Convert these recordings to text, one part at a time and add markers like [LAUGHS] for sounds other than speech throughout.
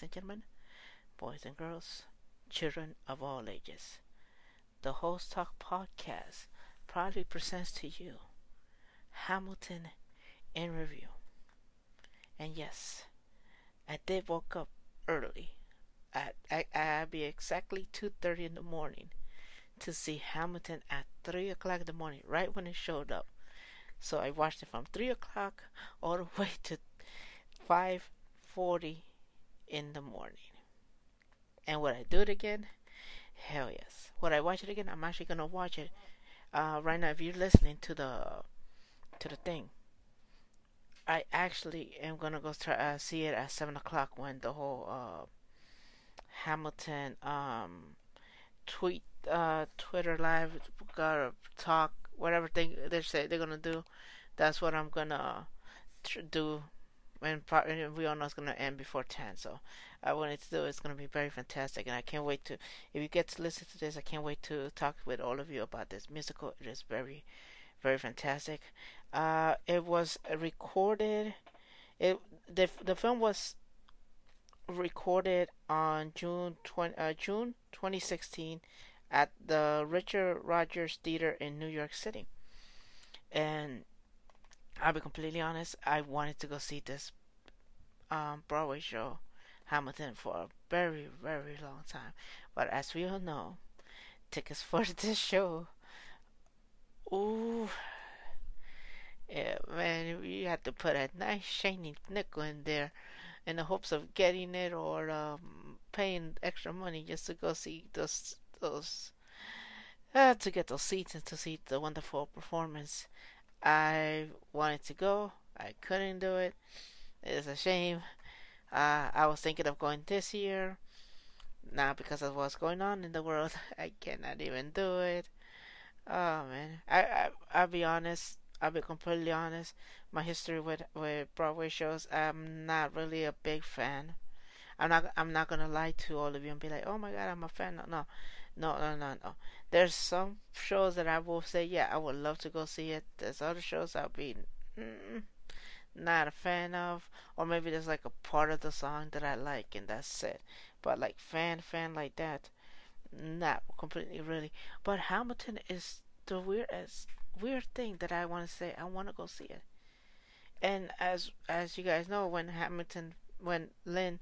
ladies and gentlemen, boys and girls, children of all ages. The Host Talk podcast proudly presents to you Hamilton in Review. And yes, I did woke up early. At I'd be exactly two thirty in the morning to see Hamilton at three o'clock in the morning, right when it showed up. So I watched it from three o'clock all the [LAUGHS] way to five forty in the morning. And would I do it again? Hell yes. Would I watch it again? I'm actually gonna watch it uh, right now. If you're listening to the to the thing, I actually am gonna go try uh, see it at seven o'clock when the whole uh, Hamilton um, tweet uh, Twitter live gotta talk whatever thing they say they're gonna do. That's what I'm gonna do and, we all know it's gonna end before ten. So I wanted to do it's gonna be very fantastic, and I can't wait to. If you get to listen to this, I can't wait to talk with all of you about this musical. It is very, very fantastic. Uh, it was recorded. It the the film was recorded on June 20, uh, June 2016 at the Richard Rodgers Theater in New York City. And I'll be completely honest, I wanted to go see this um, Broadway show, Hamilton, for a very, very long time. But as we all know, tickets [LAUGHS] for this show, ooh, yeah, man, you have to put a nice shiny nickel in there in the hopes of getting it or um, paying extra money just to go see those those uh, to get those seats and to see the wonderful performance. I wanted to go, I couldn't do it. It's a shame. Uh, I was thinking of going this year. Now because of what's going on in the world, [LAUGHS] I cannot even do it. Oh man, I, I I'll be honest. I'll be completely honest. My history with with Broadway shows, I'm not really a big fan. I'm not I'm not gonna lie to all of you and be like, oh my god, I'm a fan. No, no, no, no, no, no. There's some shows that I will say, yeah, I would love to go see it. There's other shows I'll be mm, not a fan of, or maybe there's like a part of the song that I like and that's it. But like fan, fan like that, not completely really. But Hamilton is the weirdest, weird thing that I want to say. I want to go see it. And as as you guys know, when Hamilton, when Lin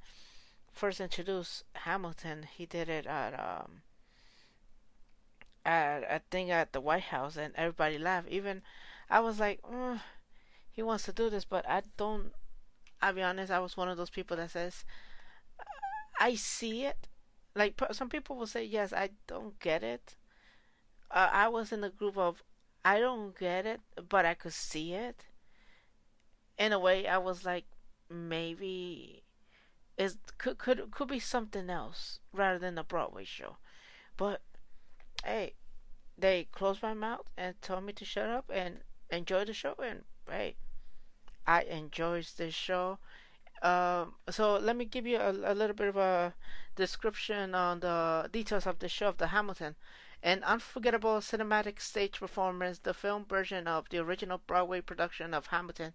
first introduced Hamilton, he did it at um at a thing at the White House, and everybody laughed. Even I was like, mm, he wants to do this, but I don't. I'll be honest. I was one of those people that says, I see it. Like some people will say, yes, I don't get it. Uh, I was in the group of, I don't get it, but I could see it. In a way, I was like, maybe is could could could be something else rather than a Broadway show. But hey, they closed my mouth and told me to shut up and enjoy the show. And hey, I enjoyed this show. Um, so let me give you a, a, little bit of a description on the details of the show of the Hamilton. An unforgettable cinematic stage performance, the film version of the original Broadway production of Hamilton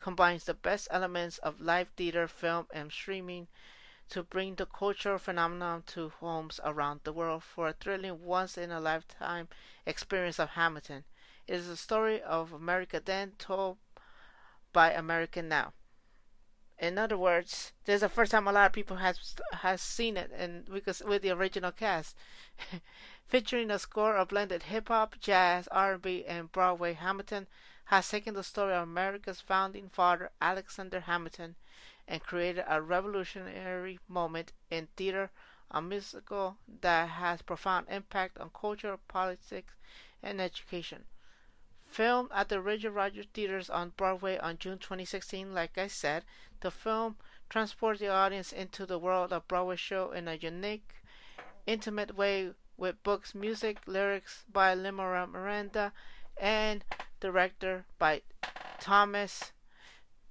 combines the best elements of live theater, film, and streaming to bring the cultural phenomenon to homes around the world for a thrilling once in a lifetime experience of Hamilton. It is a story of America then told by America now. In other words, this is the first time a lot of people has has seen it, and because with the original cast, [LAUGHS] featuring a score of blended hip hop, jazz, R&B, and Broadway, Hamilton has taken the story of America's founding father, Alexander Hamilton, and created a revolutionary moment in theater, a musical that has profound impact on culture, politics, and education. Filmed at the Richard Rodgers Theaters on Broadway on June 2016, like I said, the film transports the audience into the world of Broadway show in a unique, intimate way with books, music, lyrics by Lin-Manuel Miranda, and director by Thomas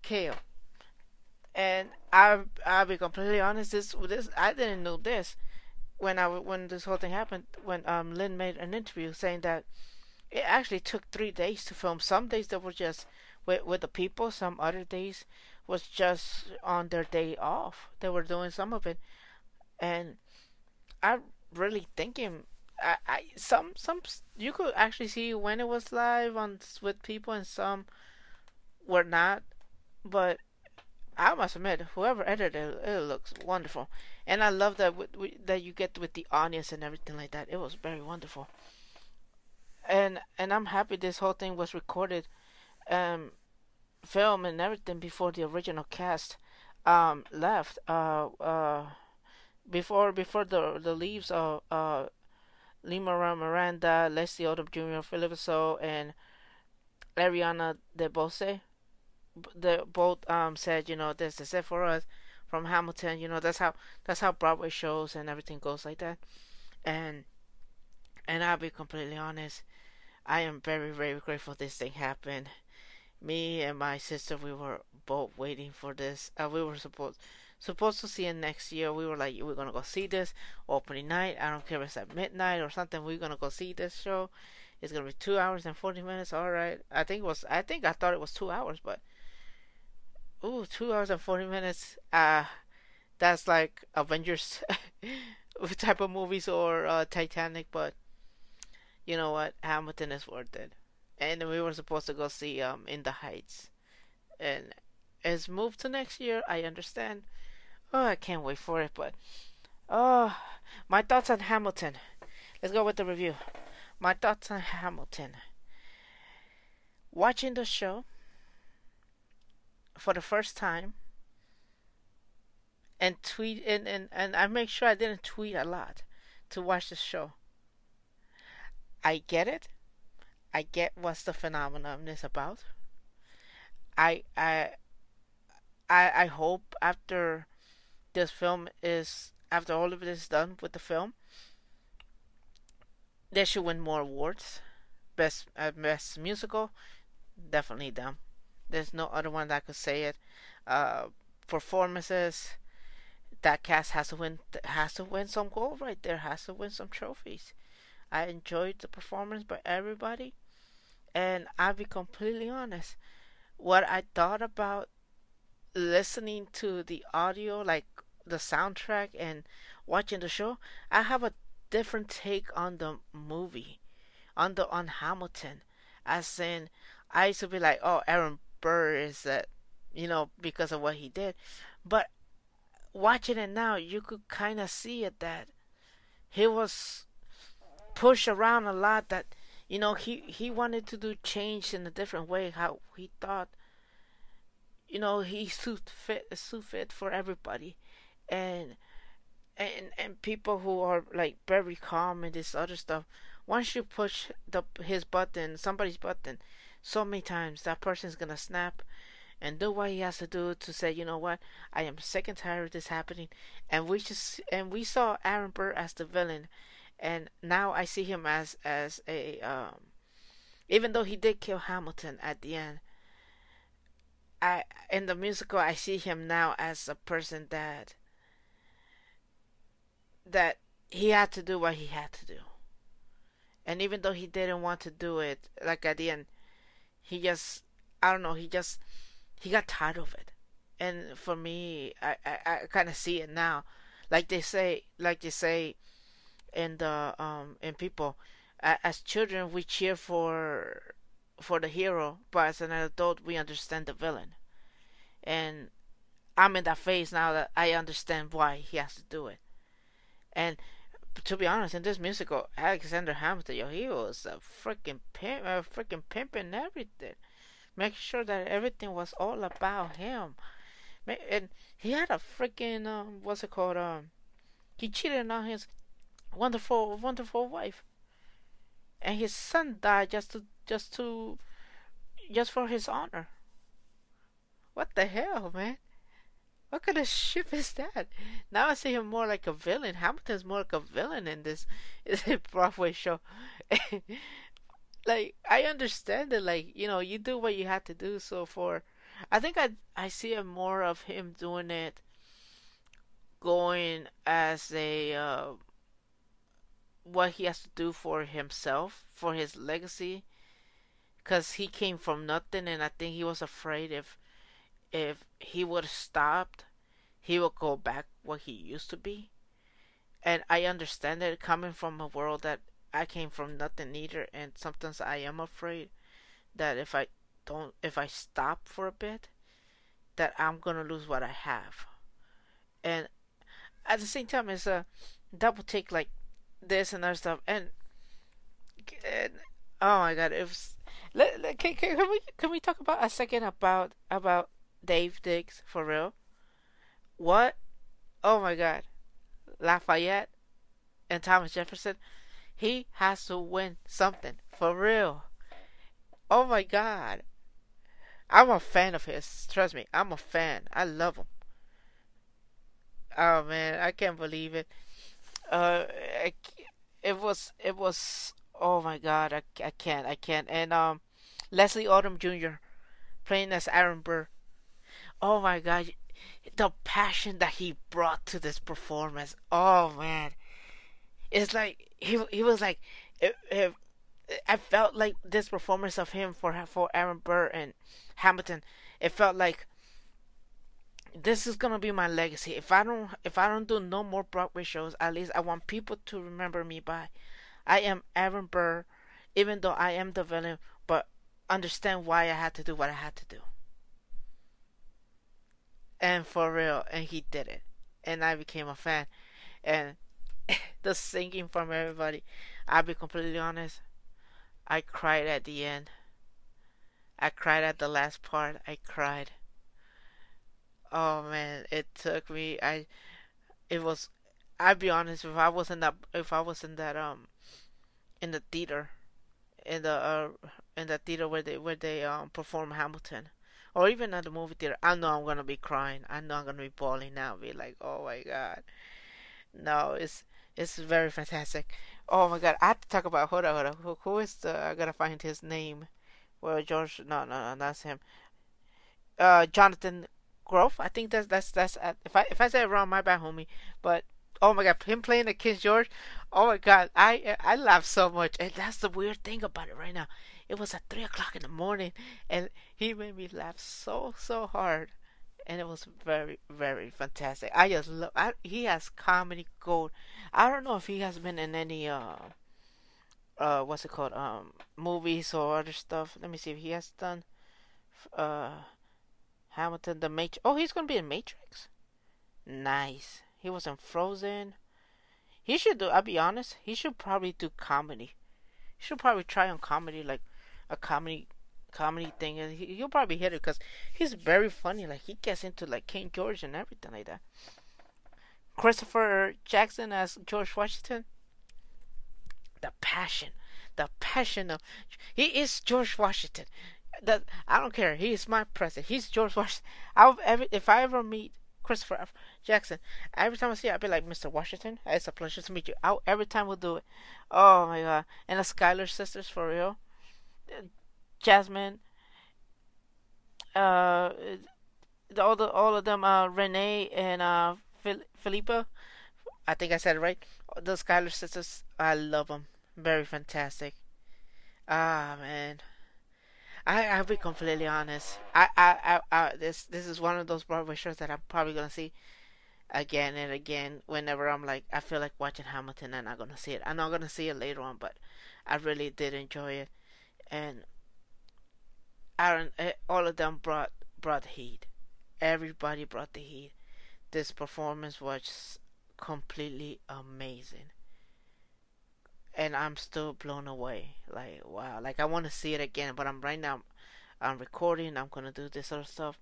Kail and I I'll be completely honest. This this I didn't know this when I when this whole thing happened. When um Lin made an interview saying that it actually took three days to film. Some days they were just with with the people. Some other days was just on their day off. They were doing some of it, and I really thinking I, I some some you could actually see when it was live on with people and some were not, but I must admit, whoever edited it, it looks wonderful, and I love that with, that you get with the audience and everything like that. It was very wonderful, and and I'm happy this whole thing was recorded, um, film and everything before the original cast, um, left. Uh, uh, before before the the leaves of uh, Lima Miranda, Leslie Odom Jr., Phillipa Soo, and Ariana DeBose the both um said, you know, this is it for us from Hamilton. You know, that's how that's how Broadway shows and everything goes like that. And and I'll be completely honest, I am very very grateful this thing happened. Me and my sister, we were both waiting for this. Uh, we were supposed supposed to see it next year. We were like, we're gonna go see this opening night. I don't care if it's at midnight or something. We're gonna go see this show. It's gonna be two hours and forty minutes. All right. I think it was. I think I thought it was two hours, but ooh, two hours and forty minutes. Uh that's like Avengers [LAUGHS] type of movies or uh, Titanic, but you know what? Hamilton is worth it. And we were supposed to go see um In the Heights, and it's moved to next year. I understand. Oh, I can't wait for it. But oh, my thoughts on Hamilton. Let's go with the review. My thoughts on Hamilton. Watching the show, for the first time and tweet and, and, and I make sure I didn't tweet a lot to watch the show. I get it. I get what's the phenomenon is about. I I I I hope after this film is after all of it is done with the film, they should win more awards. Best uh, best musical, definitely them. There's no other one that could say it. Uh, performances, that cast has to win has to win some gold right there. Has to win some trophies. I enjoyed the performance by everybody, and I'll be completely honest. What I thought about listening to the audio, like the soundtrack, and watching the show, I have a different take on the movie, on the on Hamilton. As in, I used to be like, oh, Aaron Burr is that you know because of what he did, but watching it now, you could kind of see it that he was pushed around a lot. That you know he he wanted to do change in a different way. How he thought, you know, he suit fit suit fit for everybody, and and and people who are like very calm and this other stuff. Once you push the his button, somebody's button, so many times that person's gonna snap and do what he has to do to say, you know what, I am sick and tired of this happening. And we just and we saw Aaron Burr as the villain, and now I see him as as a um, even though he did kill Hamilton at the end. I in the musical I see him now as a person that that he had to do what he had to do. And even though he didn't want to do it, like at the end, he just I don't know he just he got tired of it. And for me I I, I kind of see it now. Like they say like they say in the um in people as children we cheer for for the hero but as an adult we understand the villain. And I'm in that phase now that I understand why he has to do it. And to be honest, in this musical, Alexander Hamilton, yo, he was a freaking pimp, a freaking pimp and everything. making sure that everything was all about him. And he had a freaking, um, what's it called? Um, he cheated on his wonderful, wonderful wife, and his son died just to, just to, just for his honor. What the hell, man? What kind of ship is that? Now I see him more like a villain. Hamilton's more like a villain in this, [LAUGHS] is a Broadway show. [LAUGHS] like I understand it. Like you know, you do what you have to do. So for, I think I I see it more of him doing it, going as a uh, what he has to do for himself, for his legacy, because he came from nothing, and I think he was afraid if if he would have stopped, he would go back what he used to be. And I understand it coming from a world that I came from nothing either, and sometimes I am afraid that if I don't, if I stop for a bit, that I'm gonna lose what I have. And at the same time, it's a double take like this and other stuff, and, and oh my god, it was. Let, let, can, can, can we can we talk about a second about about Daveed Diggs for real? What? Oh my god. Lafayette and Thomas Jefferson, he has to win something for real. Oh my god. I'm a fan of his. Trust me, I'm a fan. I love him. Oh man, I can't believe it. Uh, it was it was. Oh my god, I, I can't I can't. And um, Leslie Odom Jr. playing as Aaron Burr. Oh my god, the passion that he brought to this performance. Oh man, it's like he he was like, it, it, I felt like this performance of him for for Aaron Burr and Hamilton. It felt like this is gonna be my legacy. If I don't if I don't do no more Broadway shows, at least I want people to remember me by. I am Aaron Burr, even though I am the villain, but understand why I had to do what I had to do and for real, and he did it, and I became a fan, and [LAUGHS] the singing from everybody. I'll be completely honest, I cried at the end. I cried at the last part. I cried. Oh man, it took me. I, it was. I'll be honest. If I was in that, if I was in that, um, in the theater, in the uh, in the theater where they where they um perform Hamilton, or even at the movie theater, I know I'm gonna be crying. I know I'm gonna be bawling now. Be like, oh my god. No, it's it's very fantastic. Oh my god, I have to talk about hold on, hold on. Who, who is the? I gotta find his name. Well, George. No, no, no, that's him. Uh, Jonathan Groff. I think that's that's that's. Uh, if I if I say it wrong, my bad, homie. But oh my god, him playing the King George. Oh my god, I I laugh so much, and that's the weird thing about it right now. It was at three o'clock in the morning, and he made me laugh so so hard, and it was very very fantastic. I just love. I, he has comedy gold. I don't know if he has been in any uh uh what's it called um movies or other stuff. Let me see if he has done uh Hamilton the Matrix. Oh, he's gonna be in Matrix. Nice. He was in Frozen. He should do. I'll be honest. He should probably do comedy. He should probably try on comedy like a comedy comedy thing, and he, will probably hit it because he's very funny. Like he gets into like King George and everything like that. Christopher Jackson as George Washington. The passion, the passion of he is George Washington. That I don't care. He is my president. He's George Washington. I'll ever if I ever meet Christopher Jackson, every time I see it, I'll be like, Mr. Washington, it's a pleasure to meet you. I'll, every time we'll do it. Oh my god! And the Schuyler sisters for real. Jasmine, uh, all the all of them, uh, Renee and uh, Phil- Phillipa. I think I said it right. The Schuyler sisters, I love them. Very fantastic. Ah man, I I'll be completely honest. I I I, I this this is one of those Broadway shows that I'm probably gonna see again and again whenever I'm like I feel like watching Hamilton and I'm not gonna see it. I'm not gonna see it later on, but I really did enjoy it and Aaron, eh, all of them brought brought heat. Everybody brought the heat. This performance was completely amazing, and I'm still blown away. Like wow, like I want to see it again, but I'm right now. I'm recording. I'm gonna do this other stuff,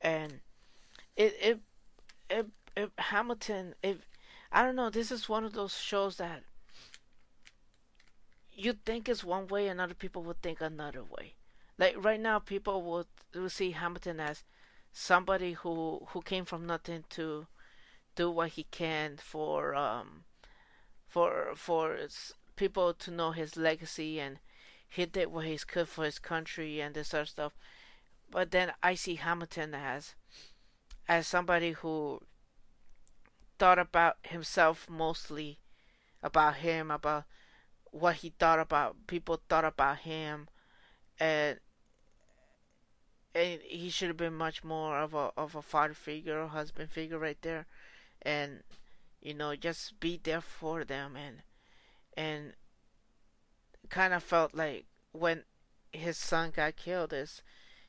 and it it it, it Hamilton. If I don't know. This is one of those shows that you think it's one way and other people would think another way. Like right now, people would, would see Hamilton as somebody who who came from nothing to do what he can for um for for people to know his legacy and he did what he could for his country and this other stuff. But then I see Hamilton as as somebody who thought about himself mostly, about him, about what he thought about people thought about him. And and he should have been much more of a of a father figure, or husband figure right there, and you know just be there for them. And and kind of felt like when his son got killed is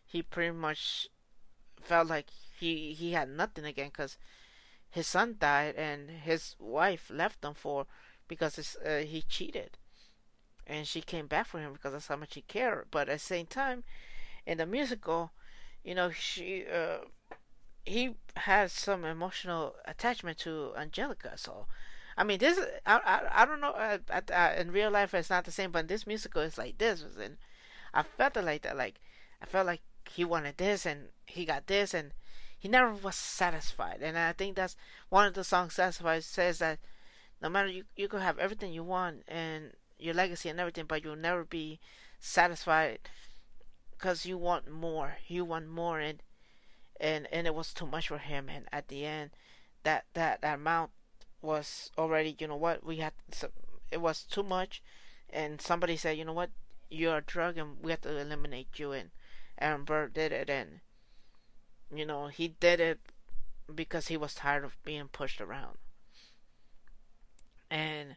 he pretty much felt like he he had nothing again because his son died and his wife left him for because uh, he cheated and she came back for him because that's how much he cared but at the same time in the musical you know she uh, he has some emotional attachment to angelica so I mean, this I I, I don't know. Uh, uh, in real life, it's not the same, but in this musical is like this, and I felt it like that. Like I felt like he wanted this, and he got this, and he never was satisfied. And I think that's one of the songs satisfied says that no matter you you could have everything you want and your legacy and everything, but you'll never be satisfied because you want more. You want more, and and and it was too much for him. And at the end, that that, that amount was already. You know what? We had it was too much, and somebody said, you know what? You're a drug, and we have to eliminate you. And Aaron Burr did it, and you know, he did it because he was tired of being pushed around. And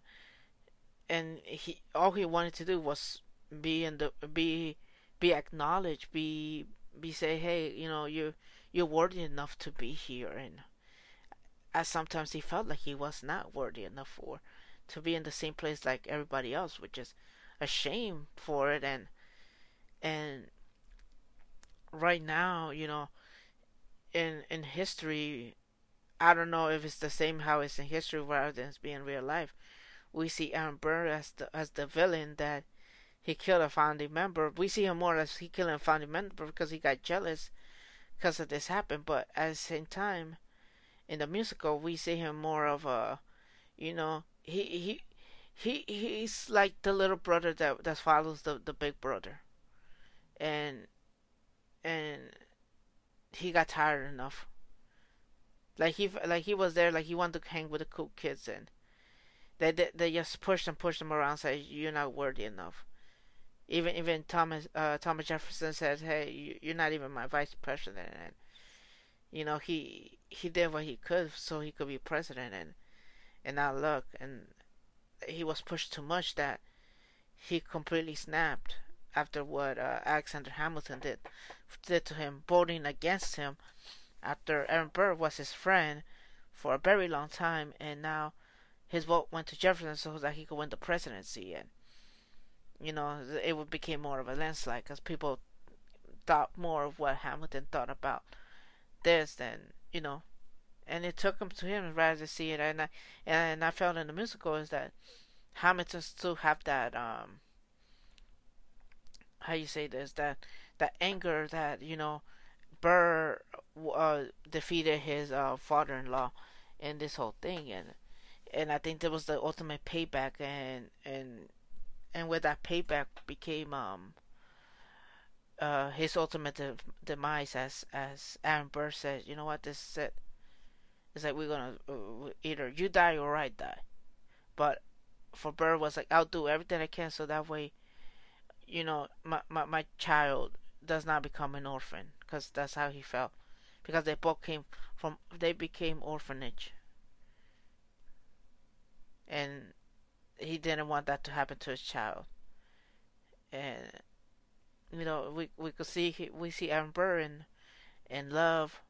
and he all he wanted to do was be in the be be acknowledged, be be say, hey, you know, you you're worthy enough to be here and as sometimes he felt like he was not worthy enough for to be in the same place like everybody else, which is a shame for it and and right now, you know, in in history, I don't know if it's the same how it's in history rather than it's being real life. We see Aaron Burr as the as the villain that he killed a founding member. We see him more as he killed a founding member because he got jealous because of this happened. But at the same time, in the musical, we see him more of a, you know, he he he he's like the little brother that that follows the the big brother, and and he got tired enough. Like he like he was there, like he wanted to hang with the cool kids, and they they, they just pushed and pushed him around, said you're not worthy enough. Even even Thomas uh, Thomas Jefferson said, "Hey, you, you're not even my vice president," and you know he he did what he could so he could be president, and and now look, and he was pushed too much that he completely snapped after what uh, Alexander Hamilton did did to him, voting against him after Aaron Burr was his friend for a very long time, and now his vote went to Jefferson so that he could win the presidency, and you know it became more of a landslide because people thought more of what Hamilton thought about this than you know, and it took him to him rather to see it, and I and I felt in the musical is that Hamilton still have that um how you say this that that anger that you know Burr uh, defeated his uh, father-in-law in this whole thing, and and I think that was the ultimate payback, and and and with that payback became um uh his ultimate de- demise, as as Aaron Burr said, you know what, this is it. It's like we're gonna uh, either you die or I die, but for Burr was like I'll do everything I can so that way you know, my, my, my child does not become an orphan because that's how he felt. Because they both came from, they became orphanage. And he didn't want that to happen to his child. And, you know, we, we could see, we see Aaron Burr in, in love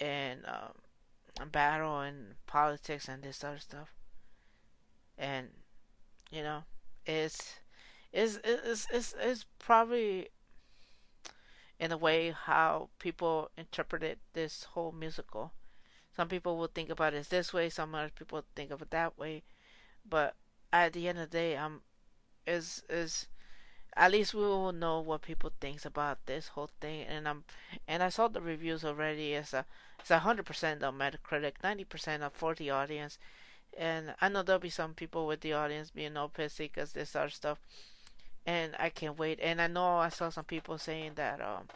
and, um, battle and politics and this other stuff. And, you know, it's, it's it's is is probably in a way how people interpreted this whole musical. Some people will think about it this way, some other people think of it that way. But at the end of the day, um, is is at least we will know what people thinks about this whole thing. And I'm and I saw the reviews already. It's a it's a hundred percent on Metacritic, ninety percent for the audience. And I know there'll be some people with the audience being all pissy because this other stuff and I can't wait. And I know I saw some people saying that um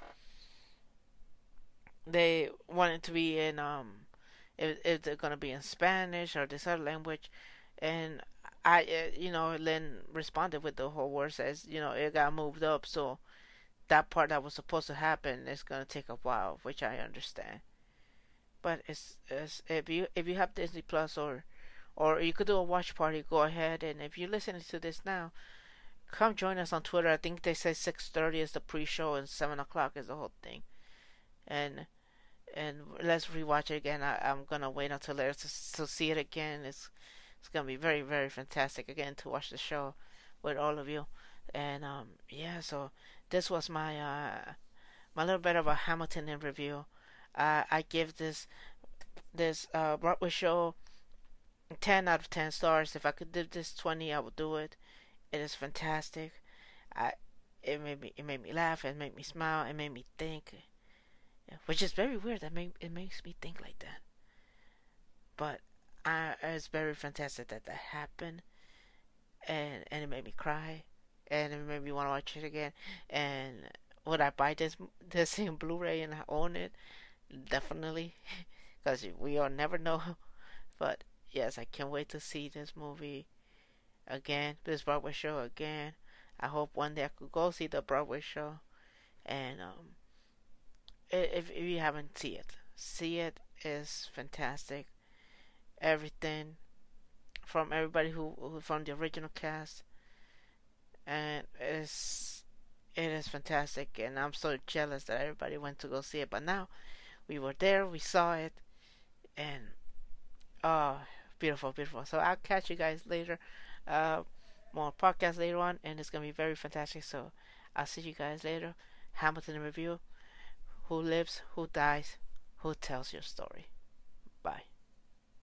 they wanted to be in um if if they're gonna be in Spanish or this other language, and I uh, you know Lin responded with the whole word says you know it got moved up so that part that was supposed to happen is gonna take a while, which I understand. But it's, it's if you if you have Disney Plus or or you could do a watch party, go ahead and if you're listening to this now, come join us on Twitter. I think they say six thirty is the pre-show and seven o'clock is the whole thing, and and let's rewatch it again. I, am gonna wait until later to, to see it again. It's it's gonna be very very fantastic again to watch the show with all of you, and um yeah. So this was my uh my little bit of a Hamilton in review. Uh, I give this this uh Broadway show 10 out of 10 stars. If I could give this 20, I would do it. It is fantastic. I it made me it made me laugh, it made me smile, it made me think. Which is very weird. That make it makes me think like that. But I it's very fantastic that that happened. And and it made me cry and it made me want to watch it again. And would I buy this [LAUGHS] this in Blu-ray and own it? Definitely, [LAUGHS] because we all never know. [LAUGHS] But yes, I can't wait to see this movie again, this Broadway show again. I hope one day I could go see the Broadway show. And um, if, if you haven't see it, see it is fantastic. Everything from everybody who, who from the original cast, and it's it is fantastic. And I'm so jealous that everybody went to go see it. But now we were there, we saw it, and oh, beautiful, beautiful. So I'll catch you guys later. Uh, more podcast later on, and it's gonna be very fantastic. So I'll see you guys later. Hamilton review. Who lives? Who dies? Who tells your story?